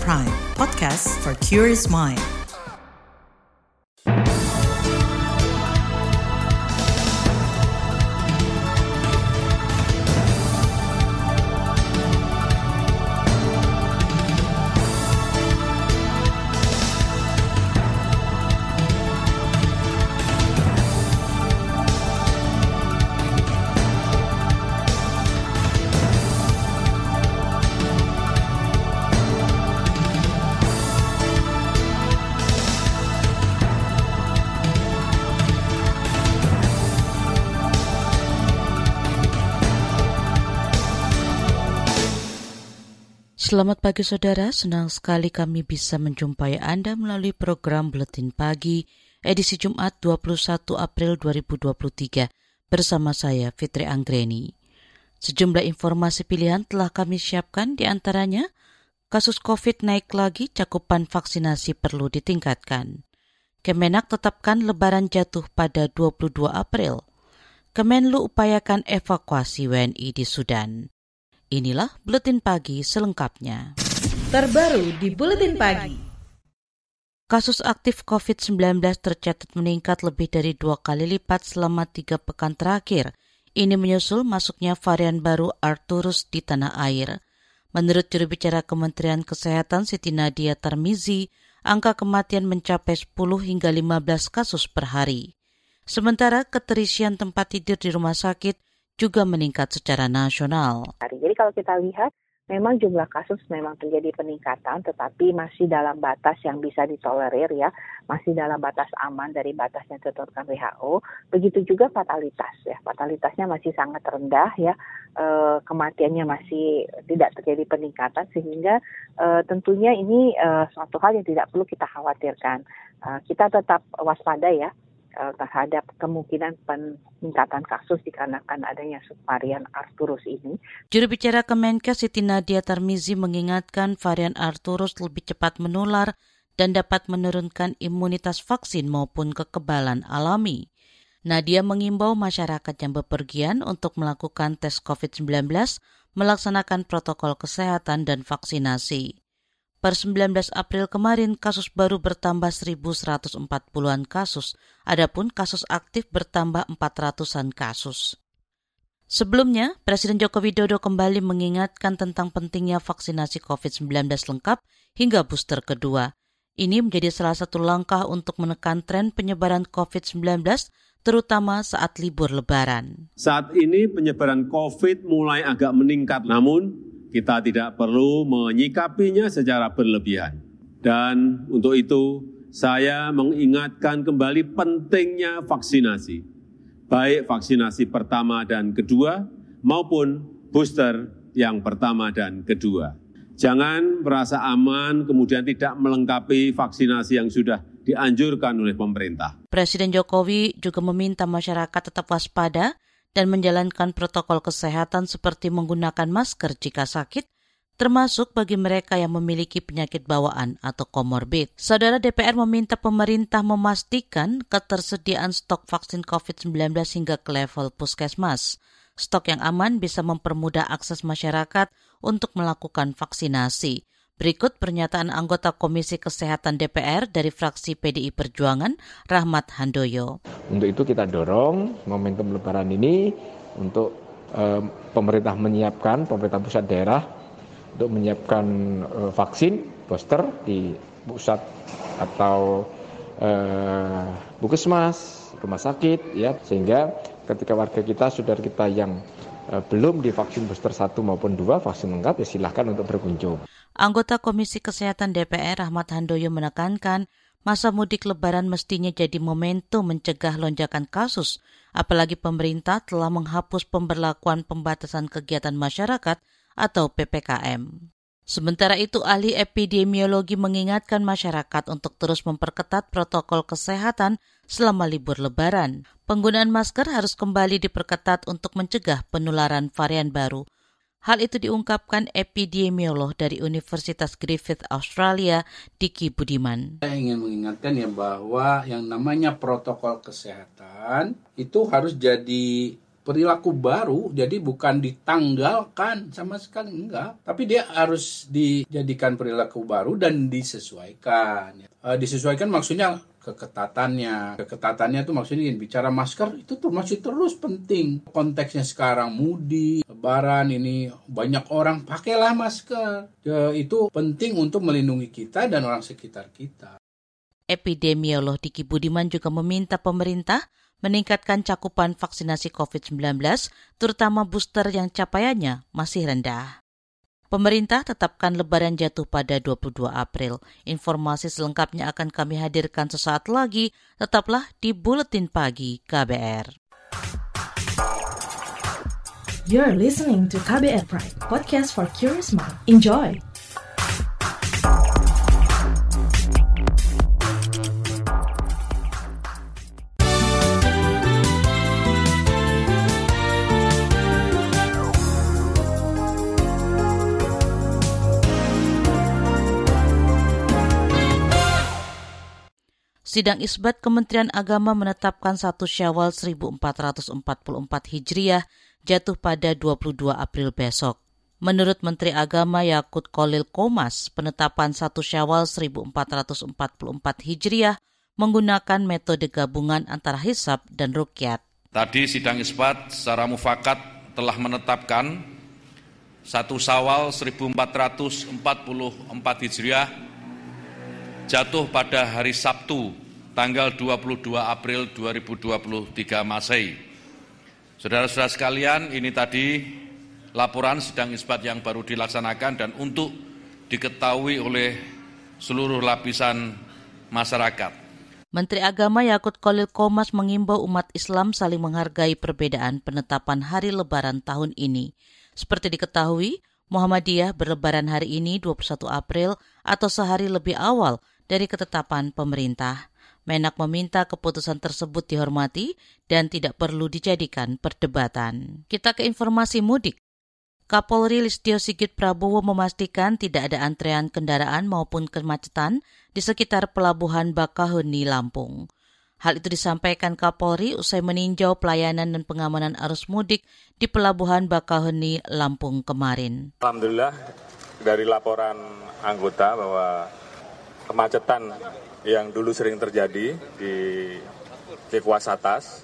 Prime, podcast for curious mind. Selamat pagi saudara, senang sekali kami bisa menjumpai Anda melalui program Buletin Pagi edisi Jumat 21 April 2023 bersama saya Fitri Anggreni. Sejumlah informasi pilihan telah kami siapkan di antaranya kasus COVID naik lagi, cakupan vaksinasi perlu ditingkatkan. Kemenak tetapkan lebaran jatuh pada 22 April. Kemenlu upayakan evakuasi WNI di Sudan. Inilah Buletin Pagi selengkapnya. Terbaru di Buletin Pagi. Kasus aktif COVID-19 tercatat meningkat lebih dari dua kali lipat selama tiga pekan terakhir. Ini menyusul masuknya varian baru Arturus di tanah air. Menurut juru bicara Kementerian Kesehatan Siti Nadia Tarmizi, angka kematian mencapai 10 hingga 15 kasus per hari. Sementara keterisian tempat tidur di rumah sakit juga meningkat secara nasional. Jadi kalau kita lihat memang jumlah kasus memang terjadi peningkatan tetapi masih dalam batas yang bisa ditolerir ya, masih dalam batas aman dari batas yang ditetapkan WHO. Begitu juga fatalitas ya, fatalitasnya masih sangat rendah ya, e, kematiannya masih tidak terjadi peningkatan sehingga e, tentunya ini e, suatu hal yang tidak perlu kita khawatirkan. E, kita tetap waspada ya terhadap kemungkinan peningkatan kasus dikarenakan adanya subvarian Arcturus ini. Juru bicara Kemenkes Siti Nadia Tarmizi mengingatkan varian Arcturus lebih cepat menular dan dapat menurunkan imunitas vaksin maupun kekebalan alami. Nadia mengimbau masyarakat yang bepergian untuk melakukan tes COVID-19, melaksanakan protokol kesehatan dan vaksinasi. Per 19 April kemarin kasus baru bertambah 1.140-an kasus, adapun kasus aktif bertambah 400-an kasus. Sebelumnya, Presiden Joko Widodo kembali mengingatkan tentang pentingnya vaksinasi COVID-19 lengkap hingga booster kedua. Ini menjadi salah satu langkah untuk menekan tren penyebaran COVID-19 terutama saat libur lebaran. Saat ini penyebaran COVID mulai agak meningkat, namun kita tidak perlu menyikapinya secara berlebihan. Dan untuk itu, saya mengingatkan kembali pentingnya vaksinasi, baik vaksinasi pertama dan kedua maupun booster yang pertama dan kedua. Jangan merasa aman kemudian tidak melengkapi vaksinasi yang sudah dianjurkan oleh pemerintah. Presiden Jokowi juga meminta masyarakat tetap waspada dan menjalankan protokol kesehatan seperti menggunakan masker jika sakit, termasuk bagi mereka yang memiliki penyakit bawaan atau komorbid. Saudara DPR meminta pemerintah memastikan ketersediaan stok vaksin COVID-19 hingga ke level puskesmas. Stok yang aman bisa mempermudah akses masyarakat untuk melakukan vaksinasi. Berikut pernyataan anggota Komisi Kesehatan DPR dari fraksi PDI Perjuangan, Rahmat Handoyo. Untuk itu kita dorong momentum lebaran ini untuk eh, pemerintah menyiapkan, pemerintah pusat daerah untuk menyiapkan eh, vaksin booster di pusat atau eh, bukesmas, rumah sakit ya sehingga ketika warga kita, saudara kita yang eh, belum divaksin booster satu maupun dua vaksin lengkap ya silahkan untuk berkunjung. Anggota Komisi Kesehatan DPR Rahmat Handoyo menekankan masa mudik lebaran mestinya jadi momentum mencegah lonjakan kasus, apalagi pemerintah telah menghapus pemberlakuan pembatasan kegiatan masyarakat atau PPKM. Sementara itu, ahli epidemiologi mengingatkan masyarakat untuk terus memperketat protokol kesehatan selama libur lebaran. Penggunaan masker harus kembali diperketat untuk mencegah penularan varian baru Hal itu diungkapkan epidemiolog dari Universitas Griffith Australia, Diki Budiman. Saya ingin mengingatkan ya bahwa yang namanya protokol kesehatan itu harus jadi perilaku baru jadi bukan ditanggalkan sama sekali enggak tapi dia harus dijadikan perilaku baru dan disesuaikan e, disesuaikan maksudnya keketatannya. Keketatannya itu maksudnya bicara masker itu tuh masih terus penting. Konteksnya sekarang mudik lebaran ini banyak orang pakailah masker. E, itu penting untuk melindungi kita dan orang sekitar kita. Epidemiolog Diki Budiman juga meminta pemerintah meningkatkan cakupan vaksinasi COVID-19, terutama booster yang capaiannya masih rendah. Pemerintah tetapkan lebaran jatuh pada 22 April. Informasi selengkapnya akan kami hadirkan sesaat lagi. Tetaplah di Buletin Pagi KBR. You're listening to KBR Pride, podcast for curious mind. Enjoy! Sidang isbat Kementerian Agama menetapkan 1 Syawal 1444 Hijriah jatuh pada 22 April besok. Menurut Menteri Agama Yakut Kolil Komas, penetapan 1 Syawal 1444 Hijriah menggunakan metode gabungan antara hisab dan rukyat. Tadi sidang isbat secara mufakat telah menetapkan 1 Syawal 1444 Hijriah jatuh pada hari Sabtu tanggal 22 April 2023 Masehi. Saudara-saudara sekalian, ini tadi laporan sidang isbat yang baru dilaksanakan dan untuk diketahui oleh seluruh lapisan masyarakat. Menteri Agama Yakut Kolil Komas mengimbau umat Islam saling menghargai perbedaan penetapan hari lebaran tahun ini. Seperti diketahui, Muhammadiyah berlebaran hari ini 21 April atau sehari lebih awal dari ketetapan pemerintah. Menak meminta keputusan tersebut dihormati dan tidak perlu dijadikan perdebatan. Kita ke informasi mudik. Kapolri Listio Sigit Prabowo memastikan tidak ada antrean kendaraan maupun kemacetan di sekitar Pelabuhan Bakahuni, Lampung. Hal itu disampaikan Kapolri usai meninjau pelayanan dan pengamanan arus mudik di Pelabuhan Bakahuni, Lampung kemarin. Alhamdulillah dari laporan anggota bahwa kemacetan yang dulu sering terjadi di Cikuas atas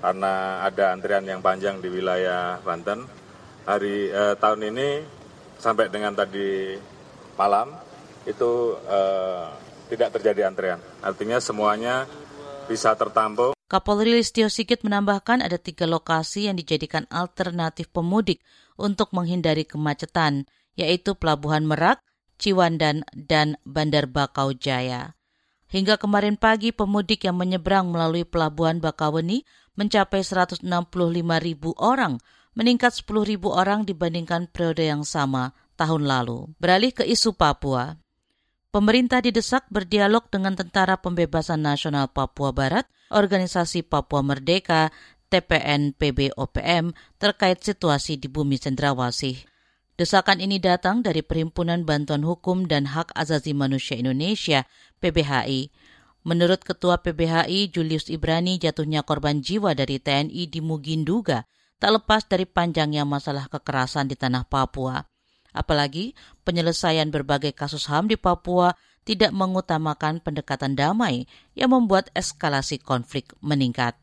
karena ada antrian yang panjang di wilayah Banten. Hari eh, tahun ini sampai dengan tadi malam itu eh, tidak terjadi antrian. Artinya semuanya bisa tertampung. Kapolri Listio Sigit menambahkan ada tiga lokasi yang dijadikan alternatif pemudik untuk menghindari kemacetan, yaitu Pelabuhan Merak, Ciwandan, dan Bandar Bakau Jaya. Hingga kemarin pagi, pemudik yang menyeberang melalui Pelabuhan Bakauheni mencapai 165 ribu orang, meningkat 10 ribu orang dibandingkan periode yang sama tahun lalu. Beralih ke isu Papua. Pemerintah didesak berdialog dengan Tentara Pembebasan Nasional Papua Barat, Organisasi Papua Merdeka, TPN PB OPM terkait situasi di bumi Cendrawasih. Desakan ini datang dari Perhimpunan Bantuan Hukum dan Hak Azazi Manusia Indonesia PBHI. Menurut Ketua PBHI Julius Ibrani jatuhnya korban jiwa dari TNI di Muginduga tak lepas dari panjangnya masalah kekerasan di tanah Papua. Apalagi penyelesaian berbagai kasus HAM di Papua tidak mengutamakan pendekatan damai yang membuat eskalasi konflik meningkat.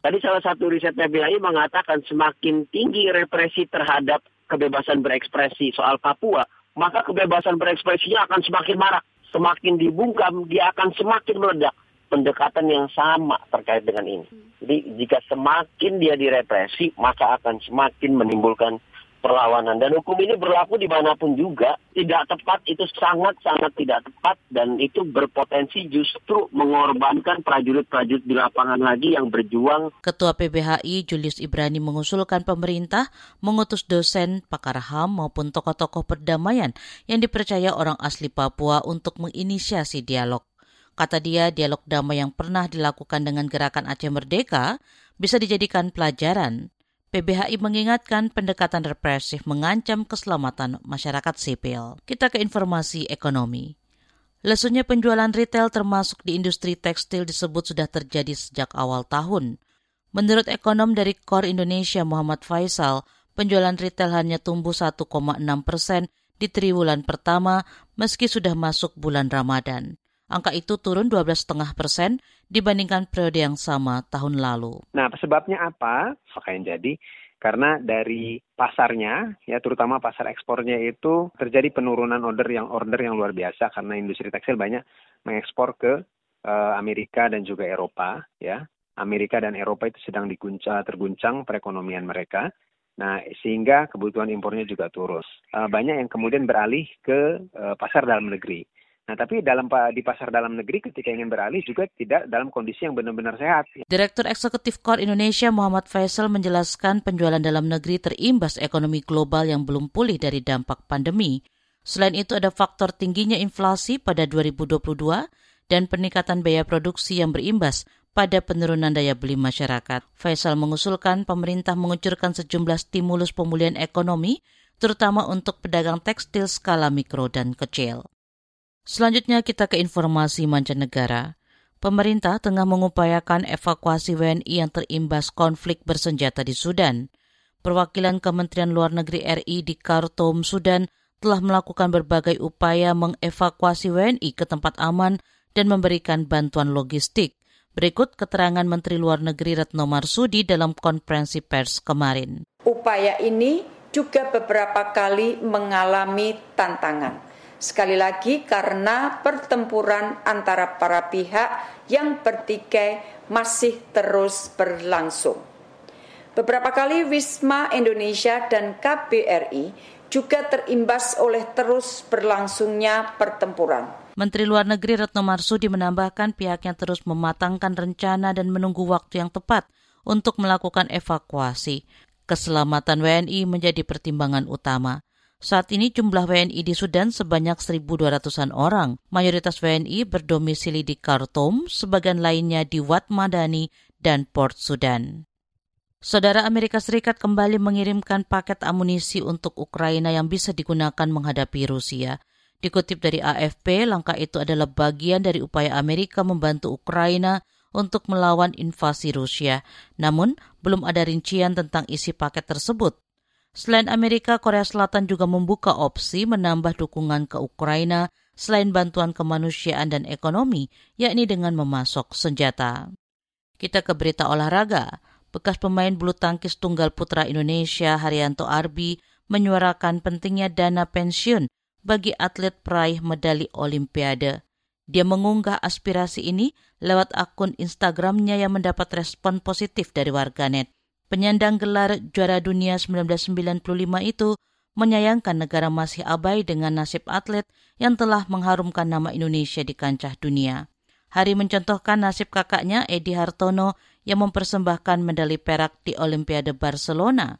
Tadi salah satu riset PBHI mengatakan semakin tinggi represi terhadap kebebasan berekspresi soal Papua, maka kebebasan berekspresinya akan semakin marak. Semakin dibungkam, dia akan semakin meledak. Pendekatan yang sama terkait dengan ini. Jadi jika semakin dia direpresi, maka akan semakin menimbulkan perlawanan. Dan hukum ini berlaku di mana pun juga. Tidak tepat itu sangat-sangat tidak tepat dan itu berpotensi justru mengorbankan prajurit-prajurit di lapangan lagi yang berjuang. Ketua PBHI Julius Ibrani mengusulkan pemerintah mengutus dosen, pakar HAM maupun tokoh-tokoh perdamaian yang dipercaya orang asli Papua untuk menginisiasi dialog. Kata dia, dialog damai yang pernah dilakukan dengan gerakan Aceh Merdeka bisa dijadikan pelajaran PBHI mengingatkan pendekatan represif mengancam keselamatan masyarakat sipil. Kita ke informasi ekonomi. Lesunya penjualan retail termasuk di industri tekstil disebut sudah terjadi sejak awal tahun. Menurut ekonom dari Core Indonesia Muhammad Faisal, penjualan retail hanya tumbuh 1,6 persen di triwulan pertama meski sudah masuk bulan Ramadan. Angka itu turun 12,5 persen dibandingkan periode yang sama tahun lalu. Nah, sebabnya apa? Maka yang jadi karena dari pasarnya ya terutama pasar ekspornya itu terjadi penurunan order yang order yang luar biasa karena industri tekstil banyak mengekspor ke uh, Amerika dan juga Eropa ya Amerika dan Eropa itu sedang diguncang, terguncang perekonomian mereka. Nah, sehingga kebutuhan impornya juga turun. Uh, banyak yang kemudian beralih ke uh, pasar dalam negeri. Nah, tapi dalam di pasar dalam negeri ketika ingin beralih juga tidak dalam kondisi yang benar-benar sehat. Direktur Eksekutif Core Indonesia Muhammad Faisal menjelaskan penjualan dalam negeri terimbas ekonomi global yang belum pulih dari dampak pandemi. Selain itu ada faktor tingginya inflasi pada 2022 dan peningkatan biaya produksi yang berimbas pada penurunan daya beli masyarakat. Faisal mengusulkan pemerintah mengucurkan sejumlah stimulus pemulihan ekonomi, terutama untuk pedagang tekstil skala mikro dan kecil. Selanjutnya kita ke informasi mancanegara. Pemerintah tengah mengupayakan evakuasi WNI yang terimbas konflik bersenjata di Sudan. Perwakilan Kementerian Luar Negeri RI di Khartoum, Sudan telah melakukan berbagai upaya mengevakuasi WNI ke tempat aman dan memberikan bantuan logistik. Berikut keterangan Menteri Luar Negeri Retno Marsudi dalam konferensi pers kemarin. Upaya ini juga beberapa kali mengalami tantangan. Sekali lagi karena pertempuran antara para pihak yang bertikai masih terus berlangsung. Beberapa kali Wisma Indonesia dan KBRI juga terimbas oleh terus berlangsungnya pertempuran. Menteri Luar Negeri Retno Marsudi menambahkan pihaknya terus mematangkan rencana dan menunggu waktu yang tepat untuk melakukan evakuasi. Keselamatan WNI menjadi pertimbangan utama. Saat ini jumlah WNI di Sudan sebanyak 1.200-an orang. Mayoritas WNI berdomisili di Khartoum, sebagian lainnya di Wat Madani dan Port Sudan. Saudara Amerika Serikat kembali mengirimkan paket amunisi untuk Ukraina yang bisa digunakan menghadapi Rusia. Dikutip dari AFP, langkah itu adalah bagian dari upaya Amerika membantu Ukraina untuk melawan invasi Rusia. Namun, belum ada rincian tentang isi paket tersebut. Selain Amerika, Korea Selatan juga membuka opsi menambah dukungan ke Ukraina selain bantuan kemanusiaan dan ekonomi, yakni dengan memasok senjata. Kita ke berita olahraga. Bekas pemain bulu tangkis tunggal putra Indonesia Haryanto Arbi menyuarakan pentingnya dana pensiun bagi atlet peraih medali Olimpiade. Dia mengunggah aspirasi ini lewat akun Instagramnya yang mendapat respon positif dari warganet. Penyandang gelar juara dunia 1995 itu menyayangkan negara masih abai dengan nasib atlet yang telah mengharumkan nama Indonesia di kancah dunia. Hari mencontohkan nasib kakaknya Edi Hartono yang mempersembahkan medali perak di Olimpiade Barcelona.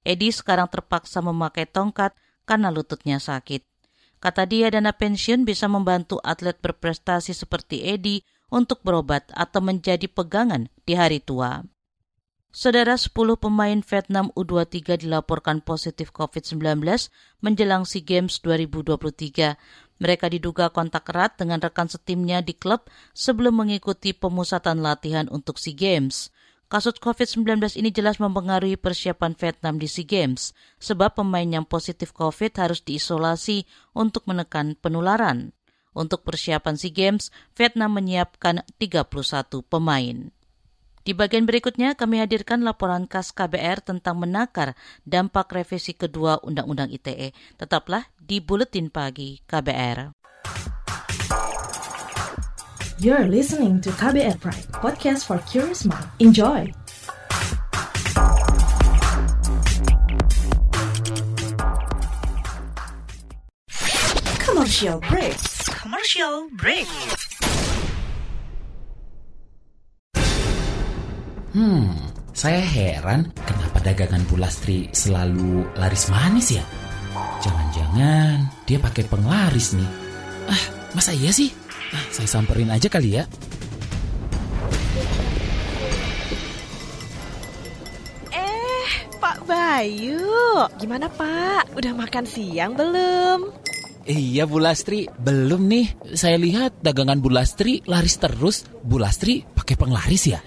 Edi sekarang terpaksa memakai tongkat karena lututnya sakit. Kata dia dana pensiun bisa membantu atlet berprestasi seperti Edi untuk berobat atau menjadi pegangan di hari tua. Saudara 10 pemain Vietnam U23 dilaporkan positif COVID-19 menjelang SEA Games 2023. Mereka diduga kontak erat dengan rekan setimnya di klub sebelum mengikuti pemusatan latihan untuk SEA Games. Kasus COVID-19 ini jelas mempengaruhi persiapan Vietnam di SEA Games, sebab pemain yang positif COVID harus diisolasi untuk menekan penularan. Untuk persiapan SEA Games, Vietnam menyiapkan 31 pemain. Di bagian berikutnya kami hadirkan laporan khas KBR tentang menakar dampak revisi kedua Undang-Undang ITE. Tetaplah di Buletin Pagi KBR. You're listening to KBR Pride, podcast for curious mind. Enjoy! Commercial break. Commercial break. Hmm, saya heran kenapa dagangan Bulastri selalu laris manis ya? Jangan-jangan dia pakai penglaris nih. Ah, masa iya sih? Ah, saya samperin aja kali ya. Eh, Pak Bayu. Gimana Pak? Udah makan siang belum? Iya Bu Lastri, belum nih. Saya lihat dagangan Bu Lastri laris terus. Bu Lastri pakai penglaris ya?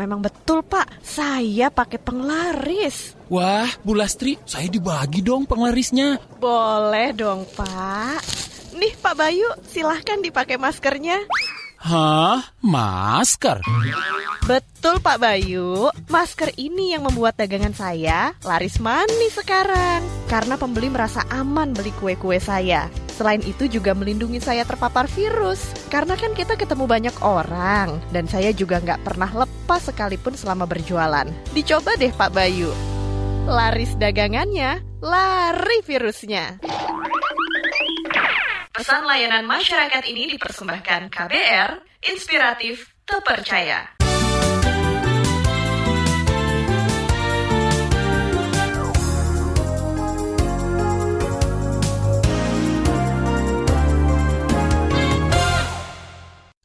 Memang betul Pak, saya pakai penglaris. Wah, Bu Lastri, saya dibagi dong penglarisnya. Boleh dong Pak. Nih Pak Bayu, silahkan dipakai maskernya. Hah? Masker? Betul Pak Bayu, masker ini yang membuat dagangan saya laris manis sekarang. Karena pembeli merasa aman beli kue-kue saya. Selain itu juga melindungi saya terpapar virus. Karena kan kita ketemu banyak orang. Dan saya juga nggak pernah lepas sekalipun selama berjualan. Dicoba deh Pak Bayu. Laris dagangannya, lari virusnya. Pesan layanan masyarakat ini dipersembahkan KBR, inspiratif, terpercaya.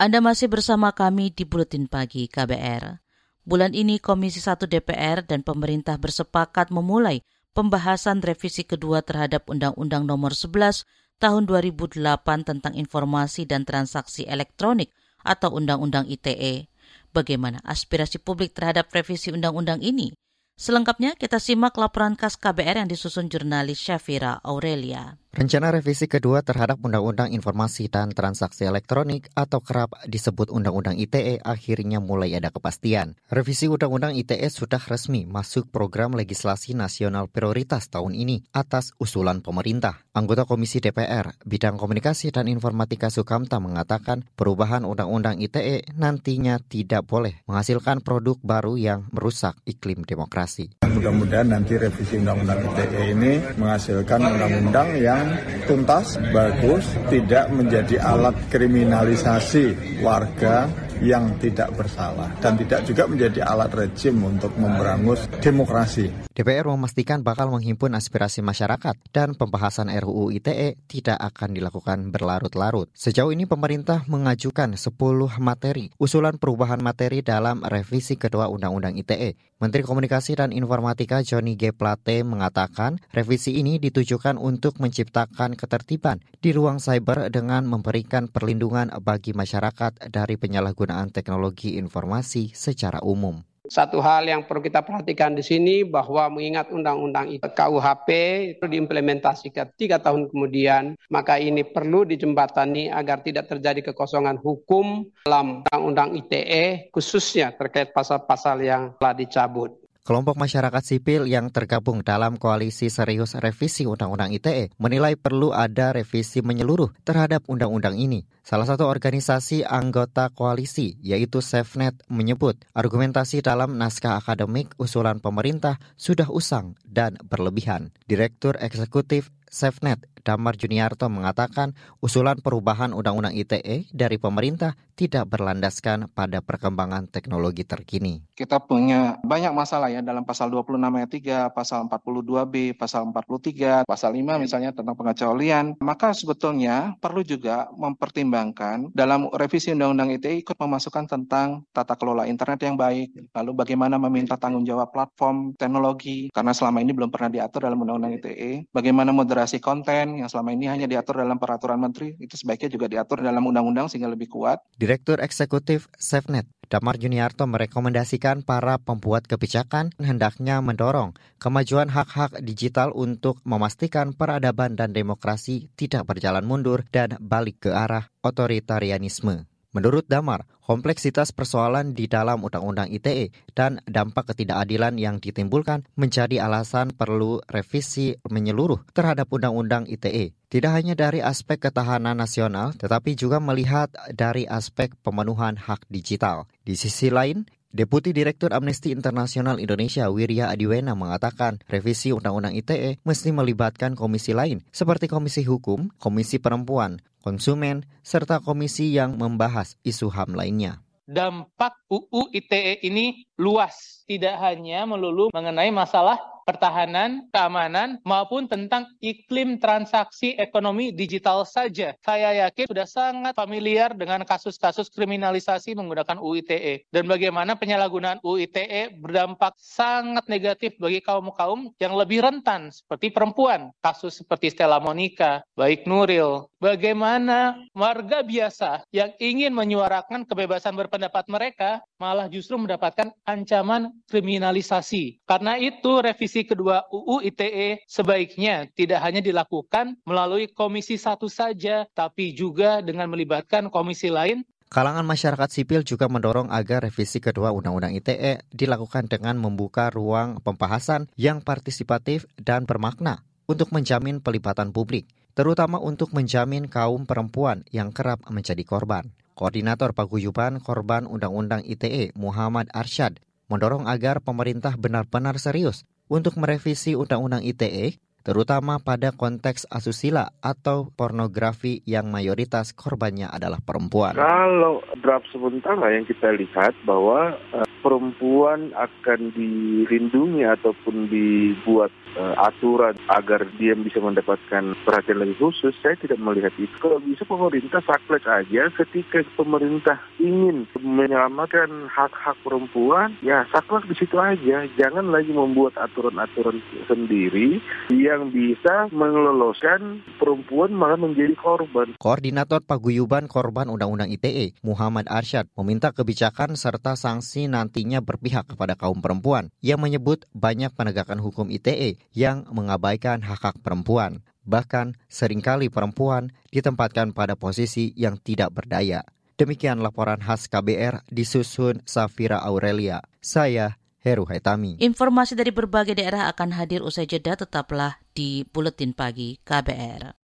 Anda masih bersama kami di Buletin Pagi KBR. Bulan ini Komisi 1 DPR dan pemerintah bersepakat memulai pembahasan revisi kedua terhadap Undang-Undang Nomor 11 Tahun 2008 tentang Informasi dan Transaksi Elektronik atau Undang-Undang ITE. Bagaimana aspirasi publik terhadap revisi undang-undang ini? Selengkapnya kita simak laporan khas KBR yang disusun jurnalis Syafira Aurelia. Rencana revisi kedua terhadap Undang-Undang Informasi dan Transaksi Elektronik atau kerap disebut Undang-Undang ITE akhirnya mulai ada kepastian. Revisi Undang-Undang ITE sudah resmi masuk program legislasi nasional prioritas tahun ini atas usulan pemerintah. Anggota Komisi DPR Bidang Komunikasi dan Informatika Sukamta mengatakan perubahan Undang-Undang ITE nantinya tidak boleh menghasilkan produk baru yang merusak iklim demokrasi. Mudah-mudahan nanti revisi Undang-Undang ITE ini menghasilkan undang-undang yang tuntas, bagus, tidak menjadi alat kriminalisasi warga yang tidak bersalah dan tidak juga menjadi alat rejim untuk memberangus demokrasi. DPR memastikan bakal menghimpun aspirasi masyarakat dan pembahasan RUU ITE tidak akan dilakukan berlarut-larut. Sejauh ini pemerintah mengajukan 10 materi usulan perubahan materi dalam revisi kedua Undang-Undang ITE. Menteri Komunikasi dan Informatika Johnny G. Plate mengatakan revisi ini ditujukan untuk menciptakan ketertiban di ruang cyber dengan memberikan perlindungan bagi masyarakat dari penyalahgunaan teknologi informasi secara umum. Satu hal yang perlu kita perhatikan di sini bahwa mengingat undang-undang KUHP itu diimplementasikan tiga tahun kemudian, maka ini perlu dijembatani agar tidak terjadi kekosongan hukum dalam undang-undang ITE, khususnya terkait pasal-pasal yang telah dicabut. Kelompok masyarakat sipil yang tergabung dalam koalisi serius revisi Undang-Undang ITE menilai perlu ada revisi menyeluruh terhadap undang-undang ini. Salah satu organisasi anggota koalisi, yaitu SafeNet, menyebut argumentasi dalam naskah akademik usulan pemerintah sudah usang dan berlebihan. Direktur Eksekutif SafeNet, Damar Juniarto mengatakan usulan perubahan Undang-Undang ITE dari pemerintah tidak berlandaskan pada perkembangan teknologi terkini. Kita punya banyak masalah ya dalam pasal 26 ayat 3, pasal 42B, pasal 43, pasal 5 misalnya tentang pengecualian. Maka sebetulnya perlu juga mempertimbangkan dalam revisi Undang-Undang ITE ikut memasukkan tentang tata kelola internet yang baik, lalu bagaimana meminta tanggung jawab platform teknologi, karena selama ini belum pernah diatur dalam Undang-Undang ITE, bagaimana moderasi konten yang selama ini hanya diatur dalam peraturan menteri, itu sebaiknya juga diatur dalam undang-undang sehingga lebih kuat. Direktur Eksekutif SafeNet, Damar Juniarto merekomendasikan para pembuat kebijakan hendaknya mendorong kemajuan hak-hak digital untuk memastikan peradaban dan demokrasi tidak berjalan mundur dan balik ke arah otoritarianisme. Menurut Damar, kompleksitas persoalan di dalam Undang-Undang ITE dan dampak ketidakadilan yang ditimbulkan menjadi alasan perlu revisi menyeluruh terhadap Undang-Undang ITE. Tidak hanya dari aspek ketahanan nasional, tetapi juga melihat dari aspek pemenuhan hak digital. Di sisi lain, Deputi Direktur Amnesty Internasional Indonesia Wirya Adiwena mengatakan revisi Undang-Undang ITE mesti melibatkan komisi lain seperti Komisi Hukum, Komisi Perempuan, Konsumen, serta komisi yang membahas isu HAM lainnya. Dampak UU ITE ini luas, tidak hanya melulu mengenai masalah pertahanan, keamanan, maupun tentang iklim transaksi ekonomi digital saja. Saya yakin sudah sangat familiar dengan kasus-kasus kriminalisasi menggunakan UITE dan bagaimana penyalahgunaan UITE berdampak sangat negatif bagi kaum-kaum yang lebih rentan seperti perempuan. Kasus seperti Stella Monica, baik Nuril, bagaimana warga biasa yang ingin menyuarakan kebebasan berpendapat mereka malah justru mendapatkan ancaman kriminalisasi. Karena itu revisi kedua UU ITE sebaiknya tidak hanya dilakukan melalui komisi satu saja, tapi juga dengan melibatkan komisi lain Kalangan masyarakat sipil juga mendorong agar revisi kedua Undang-Undang ITE dilakukan dengan membuka ruang pembahasan yang partisipatif dan bermakna untuk menjamin pelibatan publik, terutama untuk menjamin kaum perempuan yang kerap menjadi korban. Koordinator Paguyuban Korban Undang-Undang ITE Muhammad Arsyad mendorong agar pemerintah benar-benar serius untuk merevisi Undang-Undang ITE terutama pada konteks asusila atau pornografi yang mayoritas korbannya adalah perempuan. Kalau draft sementara yang kita lihat bahwa uh, perempuan akan dilindungi ataupun dibuat aturan agar dia bisa mendapatkan perhatian lebih khusus, saya tidak melihat itu. Kalau bisa pemerintah saklek aja ketika pemerintah ingin menyelamatkan hak-hak perempuan, ya saklek di situ aja. Jangan lagi membuat aturan-aturan sendiri yang bisa mengeloloskan perempuan malah menjadi korban. Koordinator Paguyuban Korban Undang-Undang ITE, Muhammad Arsyad, meminta kebijakan serta sanksi nanti nantinya berpihak kepada kaum perempuan yang menyebut banyak penegakan hukum ITE yang mengabaikan hak-hak perempuan. Bahkan sering kali perempuan ditempatkan pada posisi yang tidak berdaya. Demikian laporan khas KBR disusun Safira Aurelia. Saya Heru Haitami. Informasi dari berbagai daerah akan hadir usai jeda tetaplah di Buletin Pagi KBR.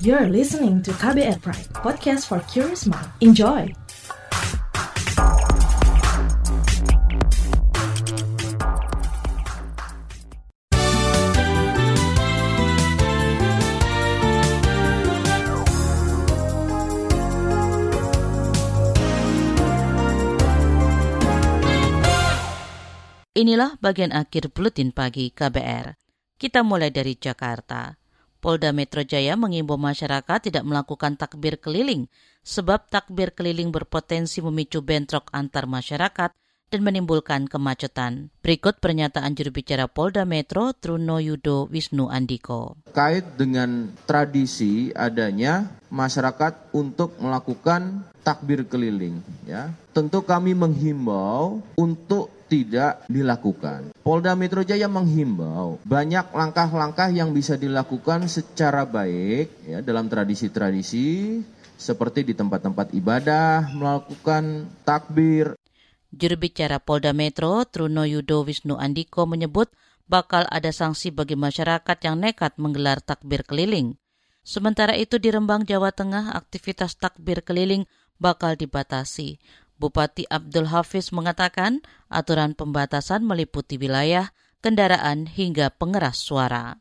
You're listening to KBR Pride, podcast for curious mind. Enjoy! Inilah bagian akhir Buletin Pagi KBR. Kita mulai dari Jakarta. Polda Metro Jaya mengimbau masyarakat tidak melakukan takbir keliling sebab takbir keliling berpotensi memicu bentrok antar masyarakat dan menimbulkan kemacetan. Berikut pernyataan juru bicara Polda Metro Truno Yudo Wisnu Andiko. Kait dengan tradisi adanya masyarakat untuk melakukan takbir keliling ya. Tentu kami menghimbau untuk tidak dilakukan. Polda Metro Jaya menghimbau banyak langkah-langkah yang bisa dilakukan secara baik ya dalam tradisi-tradisi seperti di tempat-tempat ibadah melakukan takbir. Juru bicara Polda Metro Truno Yudo Wisnu Andiko menyebut bakal ada sanksi bagi masyarakat yang nekat menggelar takbir keliling. Sementara itu di Rembang, Jawa Tengah, aktivitas takbir keliling bakal dibatasi. Bupati Abdul Hafiz mengatakan aturan pembatasan meliputi wilayah, kendaraan, hingga pengeras suara.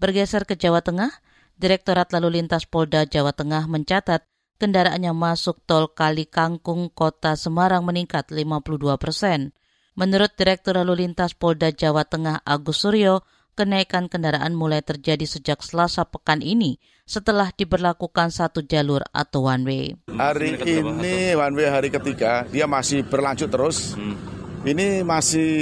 Bergeser ke Jawa Tengah, Direktorat Lalu Lintas Polda Jawa Tengah mencatat kendaraan yang masuk tol Kali Kangkung Kota Semarang meningkat 52 persen. Menurut Direktur Lalu Lintas Polda Jawa Tengah Agus Suryo, kenaikan kendaraan mulai terjadi sejak Selasa pekan ini setelah diberlakukan satu jalur atau one way. Hari ini one way hari ketiga, dia masih berlanjut terus. Hmm. Ini masih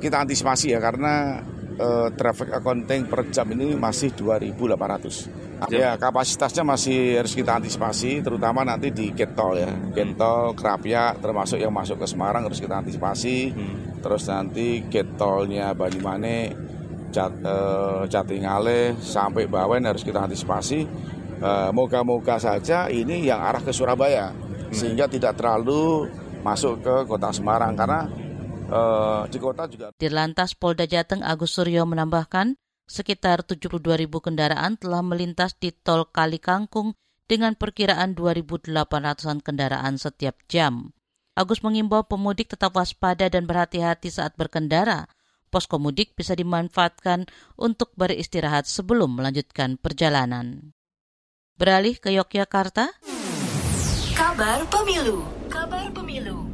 kita antisipasi ya karena uh, traffic accounting per jam ini masih 2.800. Ya kapasitasnya masih harus kita antisipasi, terutama nanti di gate tol ya, gate tol Kerapia termasuk yang masuk ke Semarang harus kita antisipasi. Hmm. Terus nanti gate tolnya Banyumane Cat, uh, Catingale sampai Bawen harus kita antisipasi. Uh, moga-moga saja ini yang arah ke Surabaya hmm. sehingga tidak terlalu masuk ke kota Semarang karena uh, di kota juga. Dirlantas Polda Jateng Agus Suryo menambahkan sekitar 72 ribu kendaraan telah melintas di tol Kali Kangkung dengan perkiraan 2.800-an kendaraan setiap jam. Agus mengimbau pemudik tetap waspada dan berhati-hati saat berkendara posko mudik bisa dimanfaatkan untuk beristirahat sebelum melanjutkan perjalanan. Beralih ke Yogyakarta. Kabar Pemilu. Kabar Pemilu.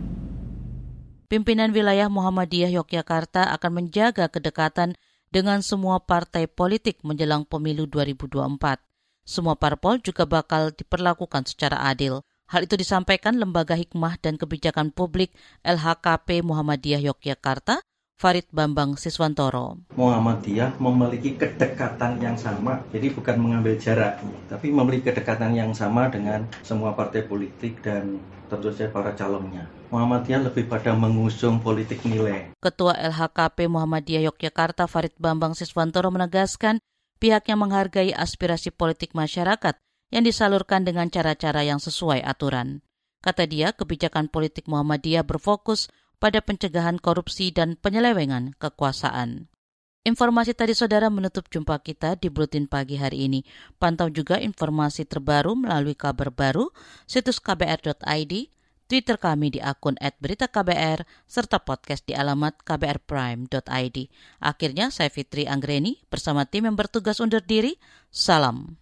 pimpinan wilayah Muhammadiyah Yogyakarta akan menjaga kedekatan dengan semua partai politik menjelang pemilu 2024. Semua parpol juga bakal diperlakukan secara adil. Hal itu disampaikan Lembaga Hikmah dan Kebijakan Publik LHKP Muhammadiyah Yogyakarta Farid Bambang Siswantoro. Muhammadiyah memiliki kedekatan yang sama, jadi bukan mengambil jarak, tapi memiliki kedekatan yang sama dengan semua partai politik dan tentu saja para calonnya. Muhammadiyah lebih pada mengusung politik nilai. Ketua LHKP Muhammadiyah Yogyakarta Farid Bambang Siswantoro menegaskan pihaknya menghargai aspirasi politik masyarakat yang disalurkan dengan cara-cara yang sesuai aturan. Kata dia, kebijakan politik Muhammadiyah berfokus pada pencegahan korupsi dan penyelewengan kekuasaan. Informasi tadi saudara menutup jumpa kita di Buletin Pagi hari ini. Pantau juga informasi terbaru melalui kabar baru, situs kbr.id, Twitter kami di akun @beritaKBR, serta podcast di alamat kbrprime.id. Akhirnya saya Fitri Anggreni bersama tim yang bertugas undur diri. Salam.